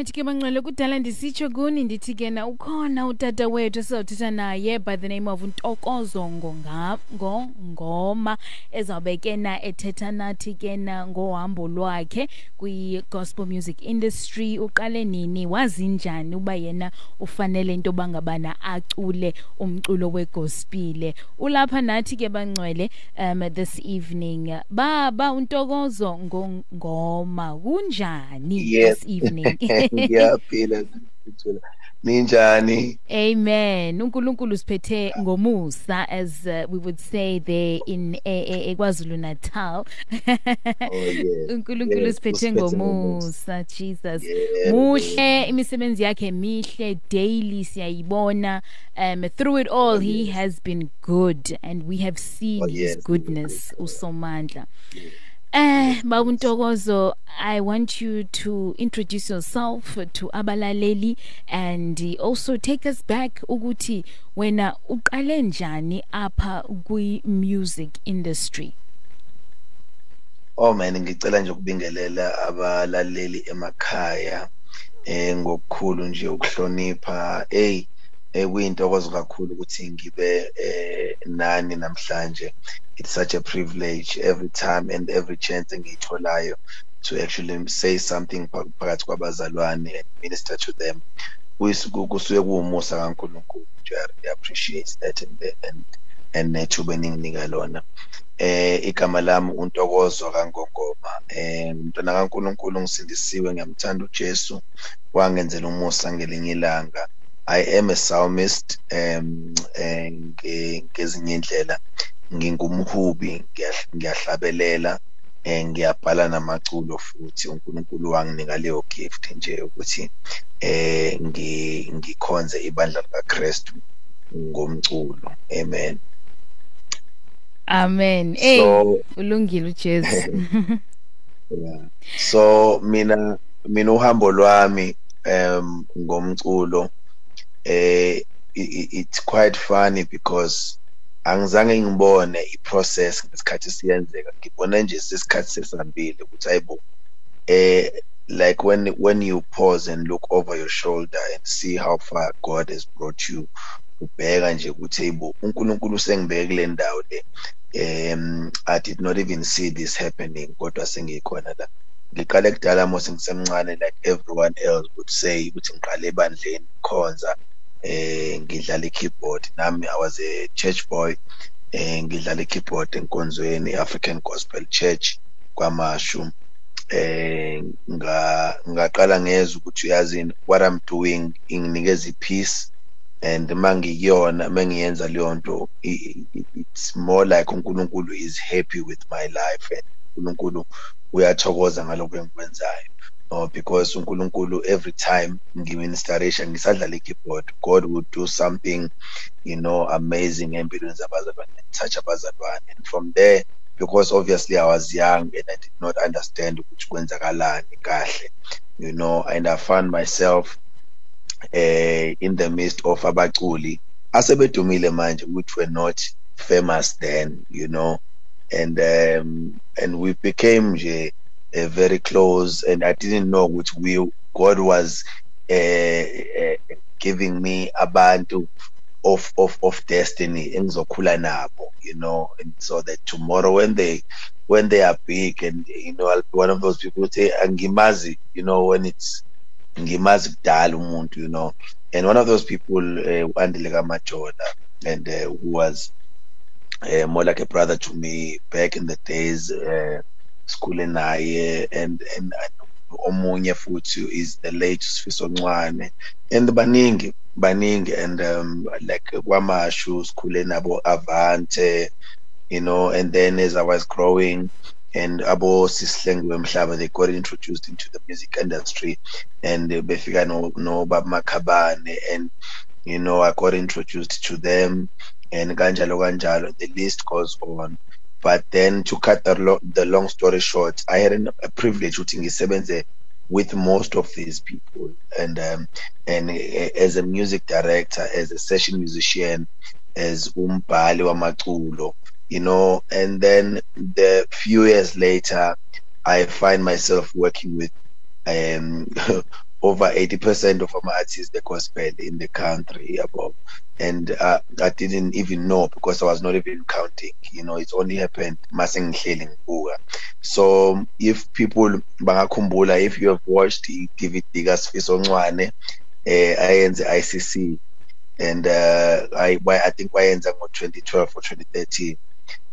Right ke bangcwele kudala ndisitsho kuni ndithi ke na ukhona utata wethu esizawuthetha naye by the name of Ntokozo Ngonga Ngoma ezawube ke na ethetha nathi ke na ngohambo lwakhe kwi gospel music industry. Uqale nini? Wazinjani uba yena ufanele into bangabana acule umculo wegospel ulapha nathi ke bangcwele um this evening baba untokozo ngoma kunjani Yes. this evening? ngiyaphila ninjani Amen. uNkulunkulu siphethe ngomusa as uh, we would say there in eKwaZulu Natal. oh uNkulunkulu Yes, siphethe ngomusa Jesus. Yeah, Muhle imisebenzi yakhe mihle daily siyayibona. Um through it all Oh, he yes. has been good and we have seen Oh, his yes, goodness good. usomandla. Yes. Eh Babu Ntokozo I want you to introduce yourself to abalaleli and also take us back ukuthi wena uqale njani apha kwi music industry? Oh man ngicela nje ukubingelela abalaleli emakhaya eh ngokukhulu nje ukuhlonipha. Hey eh kuyintokozo kakhulu ukuthi ngibe eh nani namhlanje. It's such a privilege every time and every chance engiyitholayo to actually say something pha- phakathi kwabazalwane and minister to them. Kuyis- kusuke kuwumusa kaNkulunkulu nje I really appreciate that and and and nethuba eninginika lona. Eh igama lami untokozo kaNgongoma. Eh umntwana kaNkulunkulu ngisindisiwe ngiyamthanda uJesu. Wangenzela umusa ngelinye ilanga. I am a psalmist um nge- ngezinye indlela ngingumhubi ngiyah- ngiyahlabelela eh ngiyabhala namaculo futhi uNkulunkulu wanginika leyo gift nje ukuthi eh ngi- ngikhonze ibandla likaKristu ngomculo. Amen. Amen. Hey ulungile uJesu. Yeah. So mina mina uhambo lwami um ngomculo eh i- i- it's quite funny because angizange ngibone iprocess ngesikhathi siyenzeka. Ngibone nje sesikhathi sesambile ukuthi hayibo eh like when when you pause and look over your shoulder and see how far God has brought you ubheka nje ukuthi hayibo uNkulunkulu sengibeke kule ndawo le. Um I did not even see this happening kodwa sengikhona la. Ngiqale kudala mose ngisemncane like everyone else would say ukuthi ngiqale ebandleni khonza. Eh ngidlala i-keyboard nami I was a church boy. Eh ngidlala i-keyboard enkonzweni African Gospel Church kwamashu eh nga ngaqala ngezwe ukuthi uyazini what I'm doing inginikeza ipeace. And mangiyona mangiyenza leyo nto i- i- it's more like uNkulunkulu is happy with my life and uNkulunkulu uyathokoza ngalokho engikwenzayo. No because uNkulunkulu every time ngiministerisha ngisadlala i-keyboard God would do something you know amazing empilweni zabazalwane touch abazalwane. And from there because obviously I was young and I did not understand ukuthi kwenzakalani kahle you know and I found myself eh in the midst of abaculi asebedumile manje which were not famous then you know and um and we became nje uh, very close and I didn't know which we God was uh, uh, giving me abantu of of of destiny you know? And so that tomorrow when they when they are big and you know I'll be one of those people who say angimazi you know when it's ngimazi you know? And one of those people uh, and uh, who was uh, more like a brother to me back in the days uh, schooling naye and and omunye futhi is the late Sifiso Ncwane and baningi baningi and um, like kwamashu sikhule nabo avante you know and then as I was growing and abo sisihlengiwe mhlaba they got introduced into the music industry and uh, befika no no Bab Makhabane and you know I got introduced to them and kanjalo kanjalo the list goes on but then to cut the, lo- the long story short I had an, a privilege shooting ukuthi ngisebenze with most of these people. And um, and uh, as a music director as a session musician as umbhali wamaculo you know. And then the few years later i find myself working with um over 80% of my artists the gospel in the country above. And uh, i didn't even know because i was not even counting you know it's only happened masengihleli ngibuka. So if people if you have watched i-dvd kasifiso ncwane eh ayenze ICC and uh, I I think wayenza ngo-2012 or 2013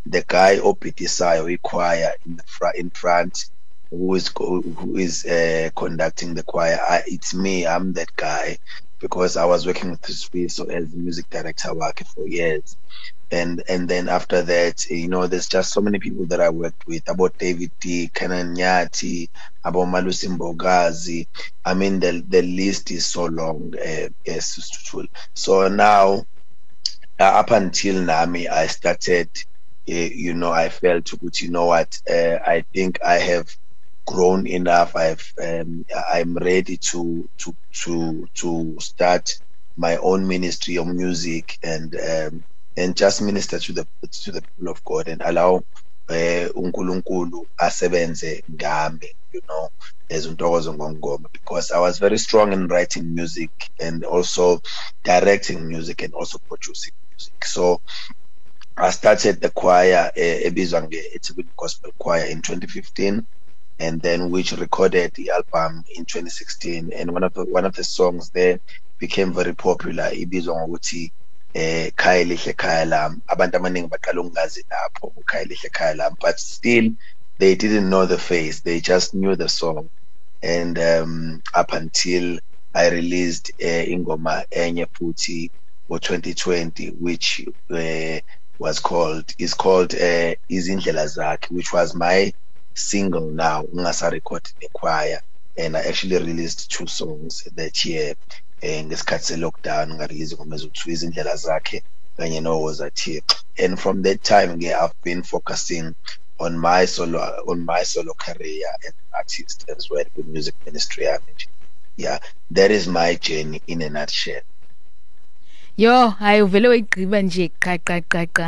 the guy obhitisayo ichoir in the in front who is who is uh, conducting the choir. I, it's me i'm that guy because i was working with Sifiso as music director working for years. And and then after that you know there's just so many people that i worked with about david d kenan nyati about malusi mbogazi i mean the the list is so long uh, yes so now uh, up until nami i started uh, you know i felt you know what uh, i think i have grown enough i've um, i'm ready to to to to start my own ministry of music and um, and just minister to the to the people of God and allow uh, uNkulunkulu asebenze ngami you know as untokozo ngongoma. Because I was very strong in writing music and also directing music and also producing music. So I started the choir uh, ebizwa nge-eThekwini Gospel Choir in 2015 and then which recorded the album in 2016 and one of the one of the songs there became very popular ibizwa ngokuthi eh khaya abantu abaningi baqala ukungazi lapho khaya but still they didn't know the face. They just knew the song. And um, up until I released uh, ingoma enye futhi ngo-2020 which uh, was called is called uh, izindlela zakhe which was my single now the choir. And I actually released two songs that year eh ngesikhathi se-lockdown ngarelease ingoma ezokuthiwa izindlela zakhe kanye nowoza thixo and from that time ke i've been focusing on my solo on my solo career as an artist as well with music ministry yeah. That is my journey in a nutshell Yo, hayi uvele wayigqiba nje qa qa qa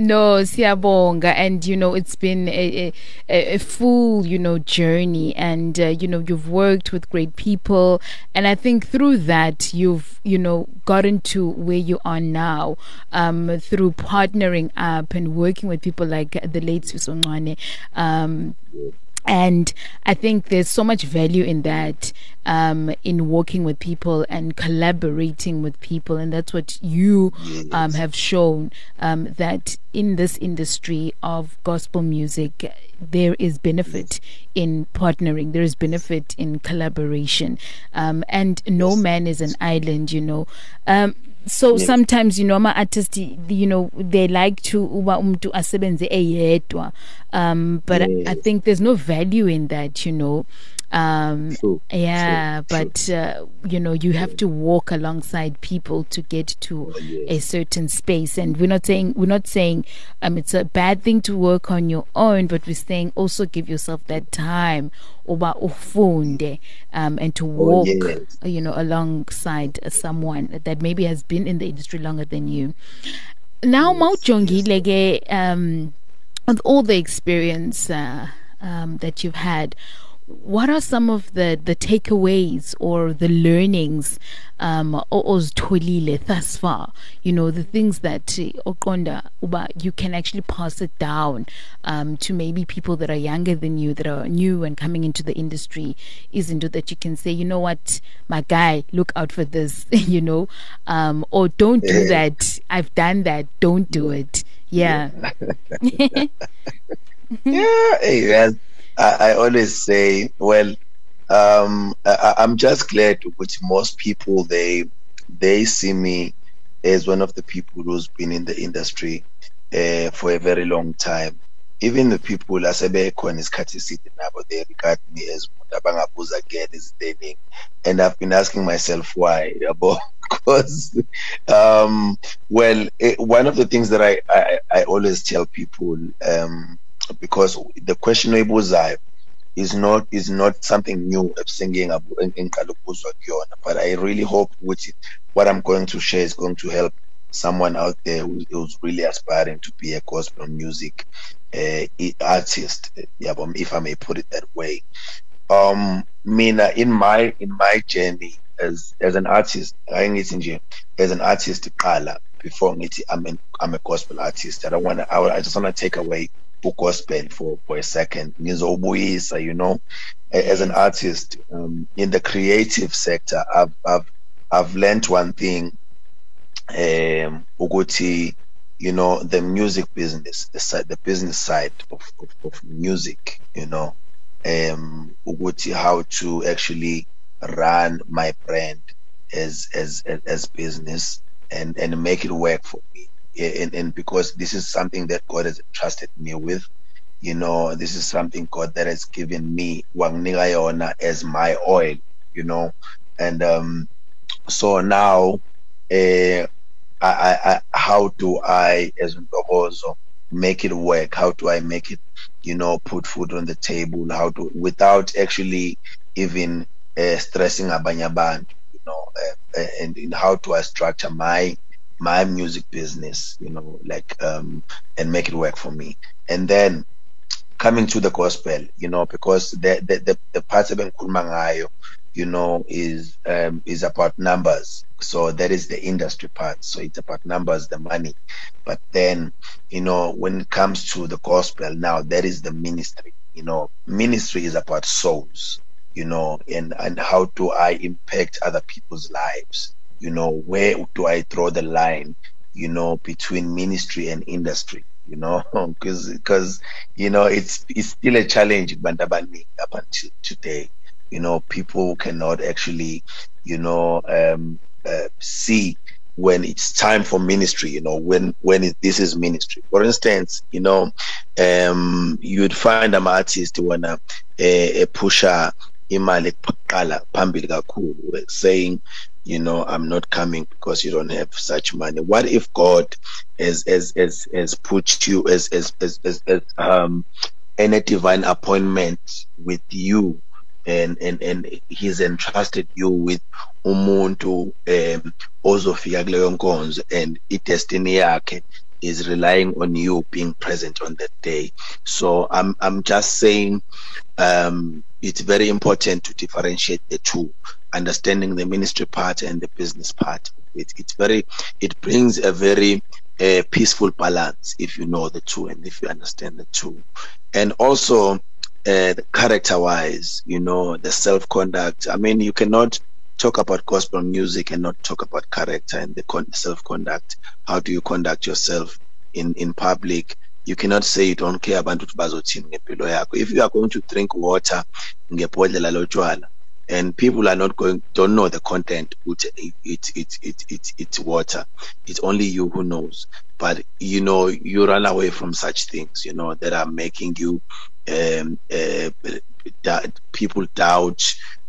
no, siyabonga and you know it's been a, a, a full, you know, journey and uh, you know you've worked with great people and I think through that you've, you know, gotten to where you are now um through partnering up and working with people like the late Sifiso Ncwane um and I think there's so much value in that, um, in working with people and collaborating with people, and that's what you um, have shown um, that in this industry of gospel music, there is benefit in partnering. There is benefit in collaboration, um, and no man is an island. You know. Um, so sometimes you know ama artists you know they like to uba umuntu asebenze eyedwa. Um but yes. I, I think there's no value in that you know um true, yeah true, but true. Uh, you know you have to walk alongside people to get to oh, a certain space. And we're not saying we're not saying um it's a bad thing to work on your own but we're saying also give yourself that time. Ufunde um and to oh, walk oh, yes. you know alongside someone that maybe has been in the industry longer than you. Now yes, mawujongile ke um with all the experience uh, um, that you've had what are some of the, the takeaways or the learnings um ozitholile thus far? You know the things that oqonda uba you can actually pass it down um to maybe people that are younger than you that are new and coming into the industry isn't it that you can say you know what? My guy look out for this you know? Um or don't do that. I've done that. Don't do it. Yeah. Yeah, yeah hey, I, I always say, well, um, I, I'm just glad which most people they they see me as one of the people who's been in the industry uh, for a very long time. Even the people asebekhona isikhathi eside nabo they regard me as umuntu abangabuza again ezitening and I've been asking myself why because um, well it, one of the things that I, I, I always tell people um, because the question oyibuzayo is not is not something new singing in Kalopuza Kion, but I really hope with what I'm going to share is going to help someone out there who, who's really aspiring to be a gospel music uh, artist if I may put it that way. Um mina in my in my journey as as an artist as an artist qala before ngithi I'm I'm a gospel artist. I don't want to I, I just want to take away gospel for for a second ngizobuyisa you know. As an artist um, in the creative sector I've I've I've learned one thing um you know the music business the side the business side of, of, of music you know um how to actually run my brand as as, as business and and make it work for me and, and because this is something that God has trusted me with you know this is something God that has given me as my oil you know. And um so now uh, I, I, how do I as also make it work? How do I make it you know put food on the table? How to without actually even uh, stressing abanye abantu you know uh, and in how do I structure my my music business you know like um and make it work for me. And then coming to the gospel you know because the the the, the parts ebengikhuluma ngayo you know is um is about numbers. So that is the industry part. So it's about numbers the money. But then you know when it comes to the gospel now that is the ministry. You know ministry is about souls you know and and how do i impact other people's lives you know where do i draw the line you know between ministry and industry you know? Because because you know it's it's still a challenge in Bandabani up until today. You know people cannot actually you know um, uh, see when it's time for ministry you know when when it, this is ministry. For instance you know um you'd find an artist wanna a, a pusher imali saying you know i'm not coming because you don't have such money. What if god has has has, has put you as as as, as, as um in a divine appointment with you and and and he's entrusted you with umuntu um ozofika and i-destiny is relying on you being present on that day. So i'm i'm just saying um it's very important to differentiate the two understanding the ministry part and the business part it, it's very it brings a very uh, peaceful balance if you know the two and if you understand the two. And also uh, character wise you know the self conduct i mean you cannot talk about gospel music and not talk about character and the con- self conduct how do you conduct yourself in in public you cannot say you don't care about if you are going to drink water ngebhodlela lotshwala and people are not going don't know the content it it it it, it it's water. It's only you who knows. But you know you run away from such things you know that are making you um uh, that people doubt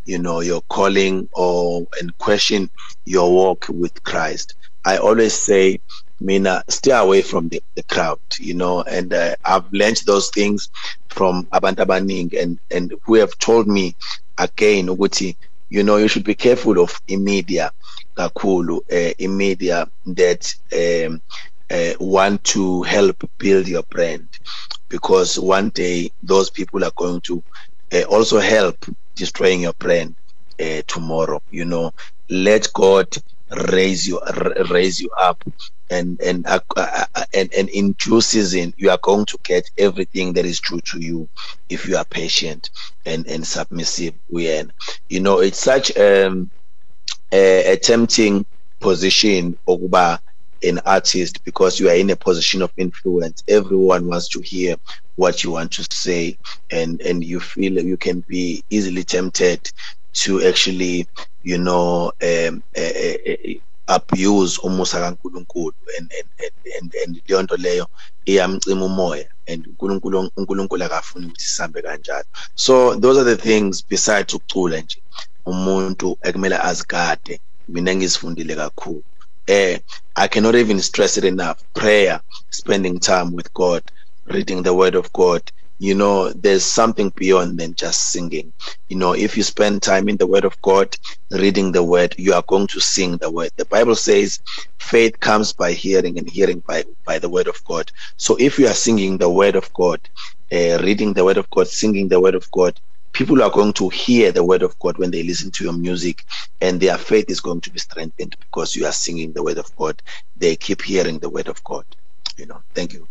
you know your calling or and question your walk with Christ. I always say Mina, stay away from the, the crowd, you know, and uh, I've learned those things from Abantabaning and, and who have told me again, Uguti, you know, you should be careful of media, kakulu, uh, media that um, uh, want to help build your brand. Because one day those people are going to uh, also help destroying your brand uh, tomorrow, you know, let God raise you raise you up and and uh, uh, and and in due season you are going to get everything that is true to you if you are patient and and submissive when you know it's such um, a, a tempting position okuba an artist because you are in a position of influence. Everyone wants to hear what you want to say and and you feel you can be easily tempted to actually you know um, uh, abuse umusa kaNkuluNkulu and and and and leyo iyamcima umoya and uNkulunkulu uNkulunkulu akafuni ukuthi sihambe kanjalo. So those are the things besides ukucula nje umuntu ekumele azigade mina ngizifundile kakhulu. Eh i cannot even stress it enough. Prayer spending time with god reading the word of god you know, there's something beyond than just singing. You know, if you spend time in the Word of God, reading the Word, you are going to sing the Word. The Bible says faith comes by hearing and hearing by, by the Word of God. So if you are singing the Word of God, uh, reading the Word of God, singing the Word of God, people are going to hear the Word of God when they listen to your music, and their faith is going to be strengthened because you are singing the Word of God. They keep hearing the Word of God. You know, thank you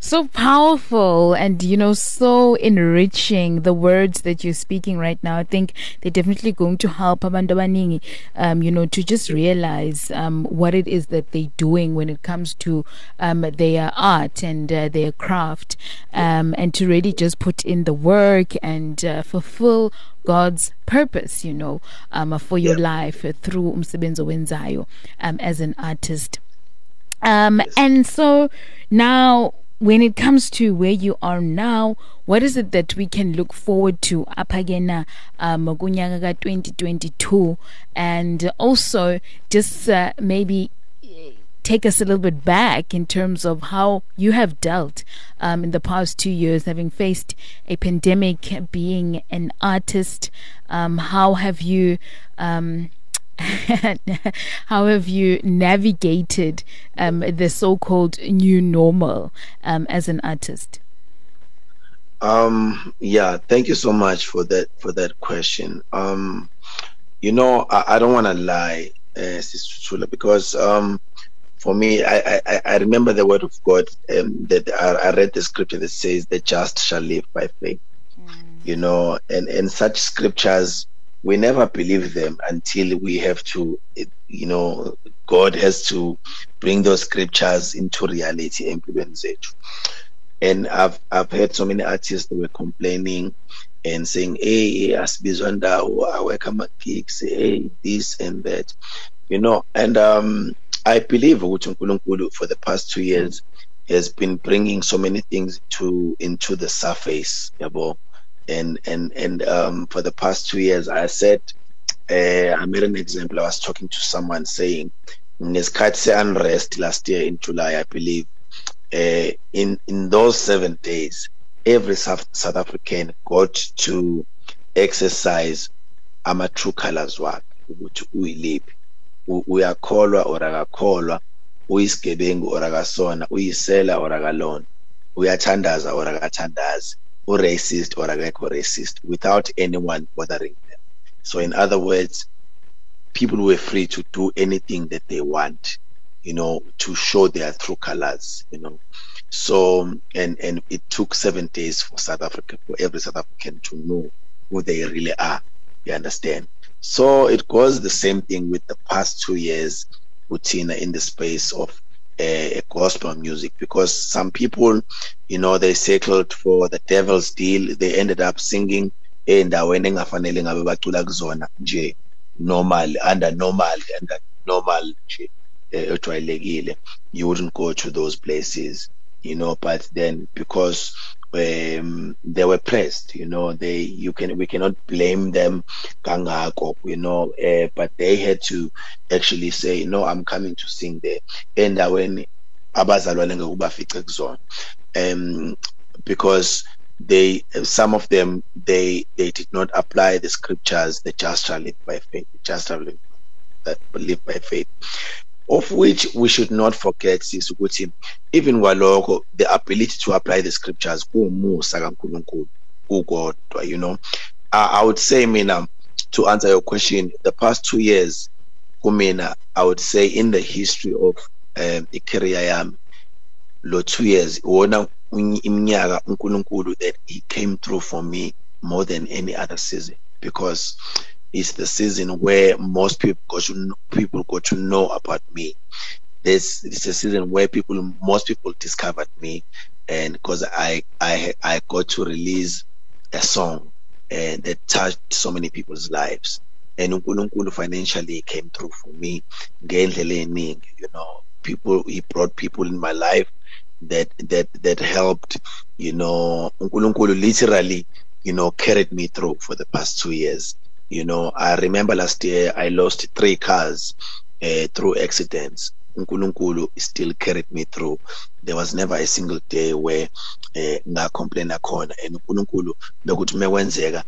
so powerful and you know so enriching the words that you're speaking right now i think they're definitely going to help abantu um, you know to just realize um, what it is that they're doing when it comes to um, their art and uh, their craft um, and to really just put in the work and uh, fulfill God's purpose, you know, um, for your yeah. life through umsebenzo wenzayo um, as an artist. Um, and so now when it comes to where you are now, what is it that we can look forward to apagena um 2022 and also just uh, maybe take us a little bit back in terms of how you have dealt um, in the past two years, having faced a pandemic, being an artist. Um, how have you um, how have you navigated um, the so-called new normal um, as an artist? Um, yeah, thank you so much for that for that question. Um, you know, I, I don't want to lie, uh, Sister Chula, because um, for me, I, I, I remember the word of God um, that I, I read the scripture that says, "The just shall live by faith." Mm. You know, and and such scriptures we never believe them until we have to, you know, God has to bring those scriptures into reality employment zethu. And I've I've heard so many artists that were complaining and saying, hey, asibizwa ndawo, awekho ama-gigs, hey, this and that. You know, and um, I believe for the past two years has been bringing so many things to into the surface, yabo and and and um, for the past two years, I said uh, I made an example. I was talking to someone saying, "Neskatse unrest last year in July, I believe. Uh, in in those seven days, every South, South African got to exercise ama true colors wakhe ukuthi uyiliphi uyakholwa or akakholwa uyisigebengu or akasona uyisela or akalona uyathandaza or akathandazi or racist or akekho racist without anyone bothering them. So in other words, people were free to do anything that they want, you know, to show their true colors, you know. So and and it took seven days for South Africa for every South African to know who they really are. You understand? So it goes the same thing with the past two years, Utina, in the space of uh, gospel music because some people, you know, they settled for the devil's deal. They ended up singing endaweni engafanele ngabe bacula kuzona nje normal under normal under normal ejwayelekile you wouldn't go to those places you know but then because um, they were pressed you know they you can we cannot blame them kangako you know uh, but they had to actually say no i'm coming to sing there. Endaweni abazalwane ngekubafice kuzona um because they some of them they they did not apply the scriptures the just shall live by faith just shall live that live by faith of which we should not forget is ukuthi even kwalokho the ability to apply the scriptures kuwumusa kaNkulunkulu kukodwa you know? I, I would say mina to answer your question the past two years kumina I would say in the history of um, career yami lo two years wona iminyaka uNkulunkulu that he came through for me more than any other season. Because it's the season where most people got to know, people got to know about me. This it's a season where people most people discovered me, and because I I I got to release a song and that touched so many people's lives. And uNkulunkulu financially came through for me. You know, people he brought people in my life that that that helped. You know, uNkulunkulu literally you know carried me through for the past two years you know, I remember last year I lost three cars uh, through accidents. Nkulunkulu still carried me through. There was never a single day where eh ngacomplaina khona and uNkulunkulu bekuthi mekwenzeka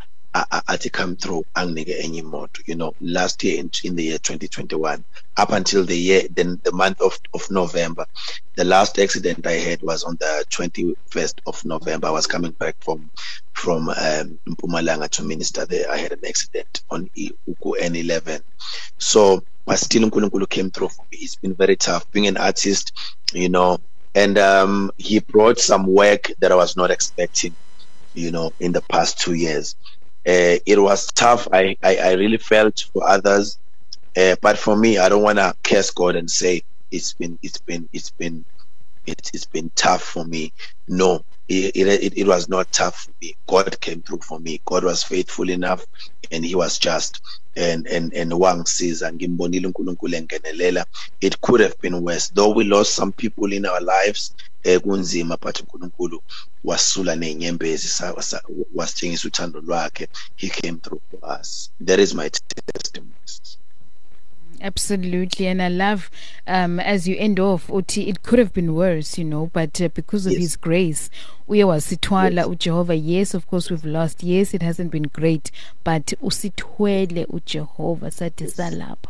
athi come through imoto you know last year in, in the year 2021 up until the year then the month of, of november the last accident i had was on the 21st of november. I was coming back from from um Mpumalanga to minister there. I had an accident on uku n11 so but still unkulunkulu came through for me. It's been very tough being an artist you know and um, he brought some work that i was not expecting you know in the past two years uh, it was tough. I, I, I, really felt for others, uh, but for me, I don't want to curse God and say it's been it's been it's been it's, it's been tough for me. No, it, it, it was not tough for me. God came through for me. God was faithful enough, and He was just. And and and uNkulunkulu engenelela. It could have been worse. Though we lost some people in our lives, kunzima but uNkulunkulu wasula nenyembezi wasitshengisa uthando lwakhe he came through for us that is my testimony Absolutely, and I love um, as you end off, Oti, it could have been worse, you know, but uh, because of yes. His grace, we are sitwala yes. Jehovah. Yes, of course, we've lost. Yes, it hasn't been great, but usitwele uJehova sathi salapha.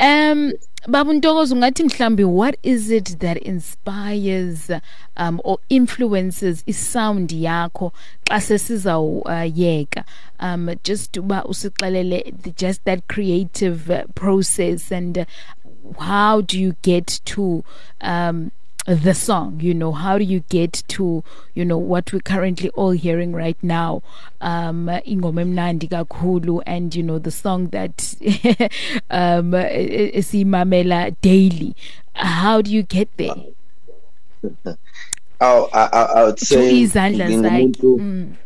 Um, Babu Ntokozo ungathi mhlambi what is it that inspires um or influences isound yakho xa sesizawuyeka? Uh, um just uba usixelele just that creative uh, process and uh, how do you get to um the song you know how do you get to you know what we're currently all hearing right now? Um ingoma emnandi kakhulu and you know the song that um simamela daily. How do you get there? Oh I, I, I would say izandla zakhe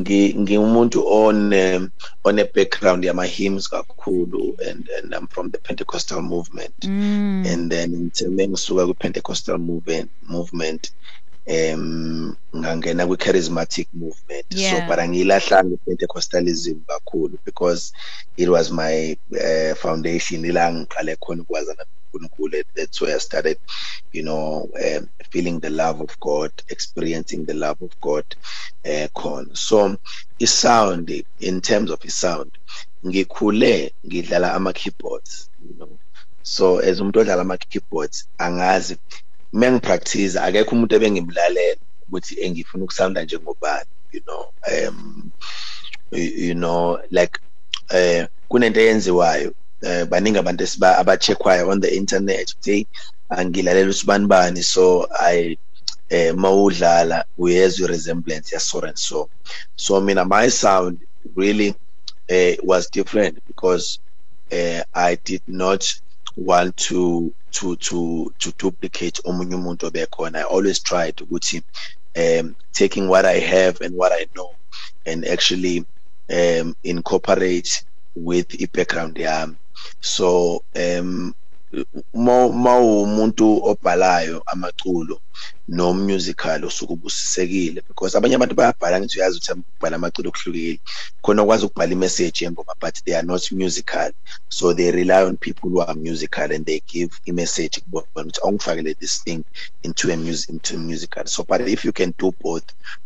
ngiwumuntu on um, on a background yama hymns kakhulu and and I'm from the Pentecostal movement mm. and then ngithe ngisuka ku Pentecostal movement movement um ngangena kwi charismatic movement yeah. so but angilahlanga pentecostalism kakhulu because it was my uh, foundation ila ngiqale khona ukwazana uNkulunkulu that's where I started you know um, feeling the love of God experiencing the love of God uh, khona. So isound in terms of sound ngikhule ngidlala ama keyboards you know. So as umuntu odlala ama keyboards angazi mengipractice akekho umuntu ebengimlalela ukuthi engifuna ukusanda njengobani you know um you know like eh kunento eyenziwayo eh baningi abantu esiba abacheckwayo on the internet ukuthi angilalela usibani bani so i eh mawudlala uyezwa resemblance ya so and so so mina my sound really uh, was different because uh, i did not want to to to to duplicate omunye umuntu obekhona. I always tried ukuthi um taking what i have and what i know and actually um incorporate with i-background yami. So um uma umuntu obhalayo amaculo no-musical osuke ubusisekile because abanye abantu bayabhala ngithi uyazi ukuthi ukubhala amaculo okuhlukile khona ukwazi ukubhala imessage yengoma but they are not musical. So they rely on people who are musical and they give imessage kubona ukuthi awungifakele this thing into a music into a musical. So but if you can do both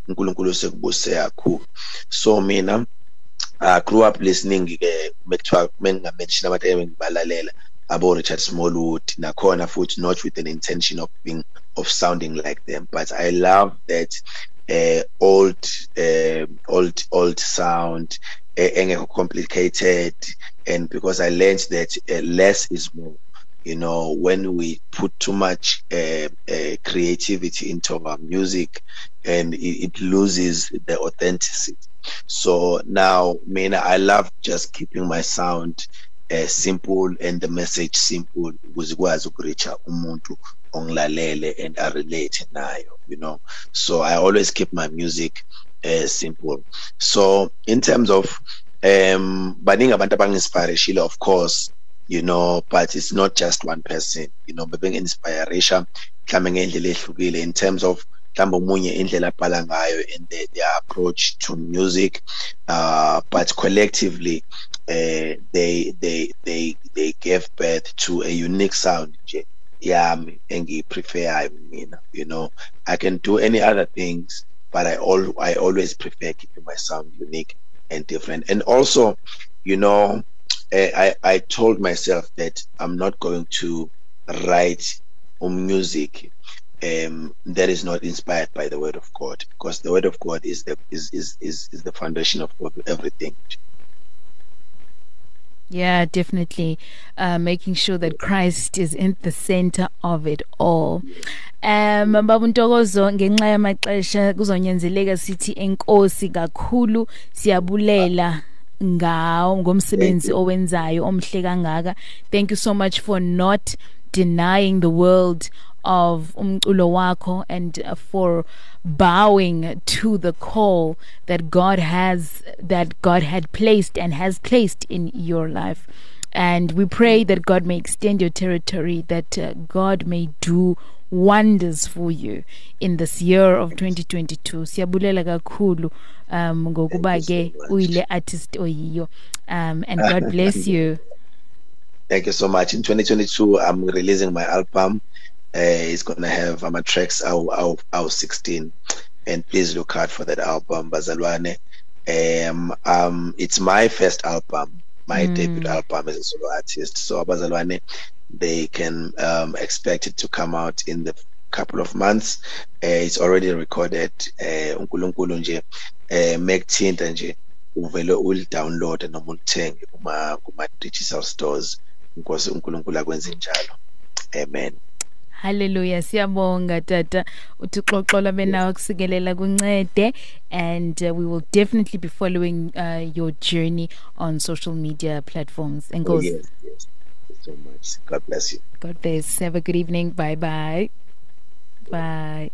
unkulunkulu sekubuse kakhulu. So mina I grew up listening ke bekuthiwa mengingamention abantu engibalalela abo Richard Smallwood nakhona futhi not with an intention of being of sounding like them. But I love that uh, old uh, old old sound uh, complicated. And because I learned that uh, less is more. You know when we put too much uh, creativity into our music and it, it, loses the authenticity. So now mean I love just keeping my sound uh, simple and the message simple ukuze ikwazi ukureacha umuntu ongilalele and I relate nayo you know? So I always keep my music uh, simple. So in terms of um baningi abantu abangi-inspireshile of course you know but it's not just one person you know bebengi-inspiresha mhlawumbe ngendlela ehlukile. In terms of mhlawumbe omunye indlela abhala ngayo and their, their approach to music uh, but collectively they they they they gave birth to a unique sound yami engiyiprefer mina you know. I can do any other things but i all i always prefer keeping my sound unique and different. And also you know eh, i i told myself that i'm not going to write music um, that is not inspired by the word of God because the word of God is the is is is, is the foundation of everything. Yeah, definitely. Uh, making sure that Christ is in the center of it all. Um baba Ntokozo ngenxa yamaxesha kuzonyanzeleka sithi enkosi kakhulu siyabulela ngawo ngomsebenzi owenzayo omhle kangaka. Thank you so much for not denying the world of umculo and uh, for bowing to the call that God has that God had placed and has placed in your life. And we pray that God may extend your territory that uh, God may do wonders for you in this year of 2022 siyabulela kakhulu um ngokuba ke uyile artist oyiyo. Um and God bless you. Thank you so much. In 2022, I'm releasing my album. Uh, it's gonna have um, tracks out, out, out 16, and please look out for that album, Bazalwane. Um, um, it's my first album, my mm. debut album as a solo artist. So Bazalwane, they can um, expect it to come out in the couple of months. Uh, it's already recorded. Uh, unkulunkulu nje uh, mekuthinta nje uvele ulidownload noma ulithenge kuma kuma digital stores inkosi uNkulunkulu akwenze njalo amen Hallelujah. Siyabonga tata. Uthixoxola benawo kusikelela kuncede. And uh, we will definitely be following uh, your journey on social media platforms. Enkosi. oh, yes, yes. so much. God bless you. God bless. Have a good evening. Bye bye Bye.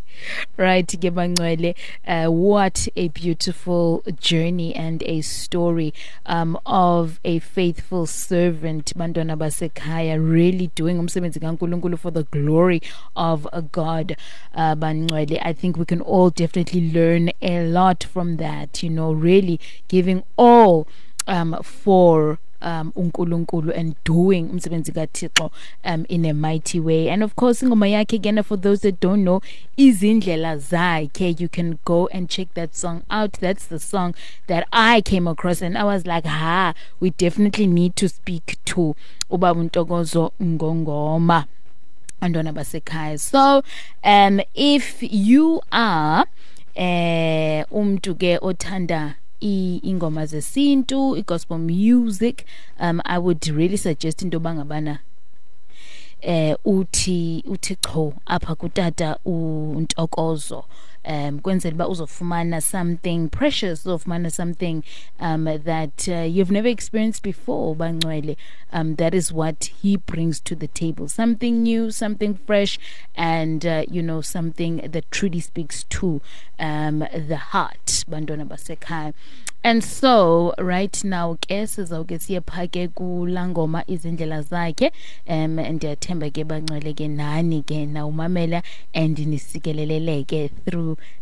Right, Gebangwele. Uh, what a beautiful journey and a story um, of a faithful servant, Mandona Basekaya, really doing umsebenzi for the glory of God. Uh, I think we can all definitely learn a lot from that, you know, really giving all um, for um uNkulunkulu and doing umsebenzi kaThixo um in a mighty way. And of course ingoma yakhe again for those that don't know izindlela zakhe. You can go and check that song out. That's the song that I came across and I was like ha we definitely need to speak to ubaba Ntokozo Ngongoma abantwana basekhaya. So um if you are eh umntu ke othanda ingoma zesintu i-gospel music um i would really suggest into yoba ngabana eh uthi uthi cho apha kutata uNtokozo um kwenzela uba uzofumana something precious uzofumana something um that uh, you've never experienced before bangcwele. Um that is what he brings to the table. Something new something fresh and uh, you know something that truly speaks to um the heart bantwana basekhaya. And so right now ke sizawuke siyephake kulangoma izindlela zakhe. Um ndiyathemba ke bangcwele ke nani ke nawumamela and nisikeleleleke through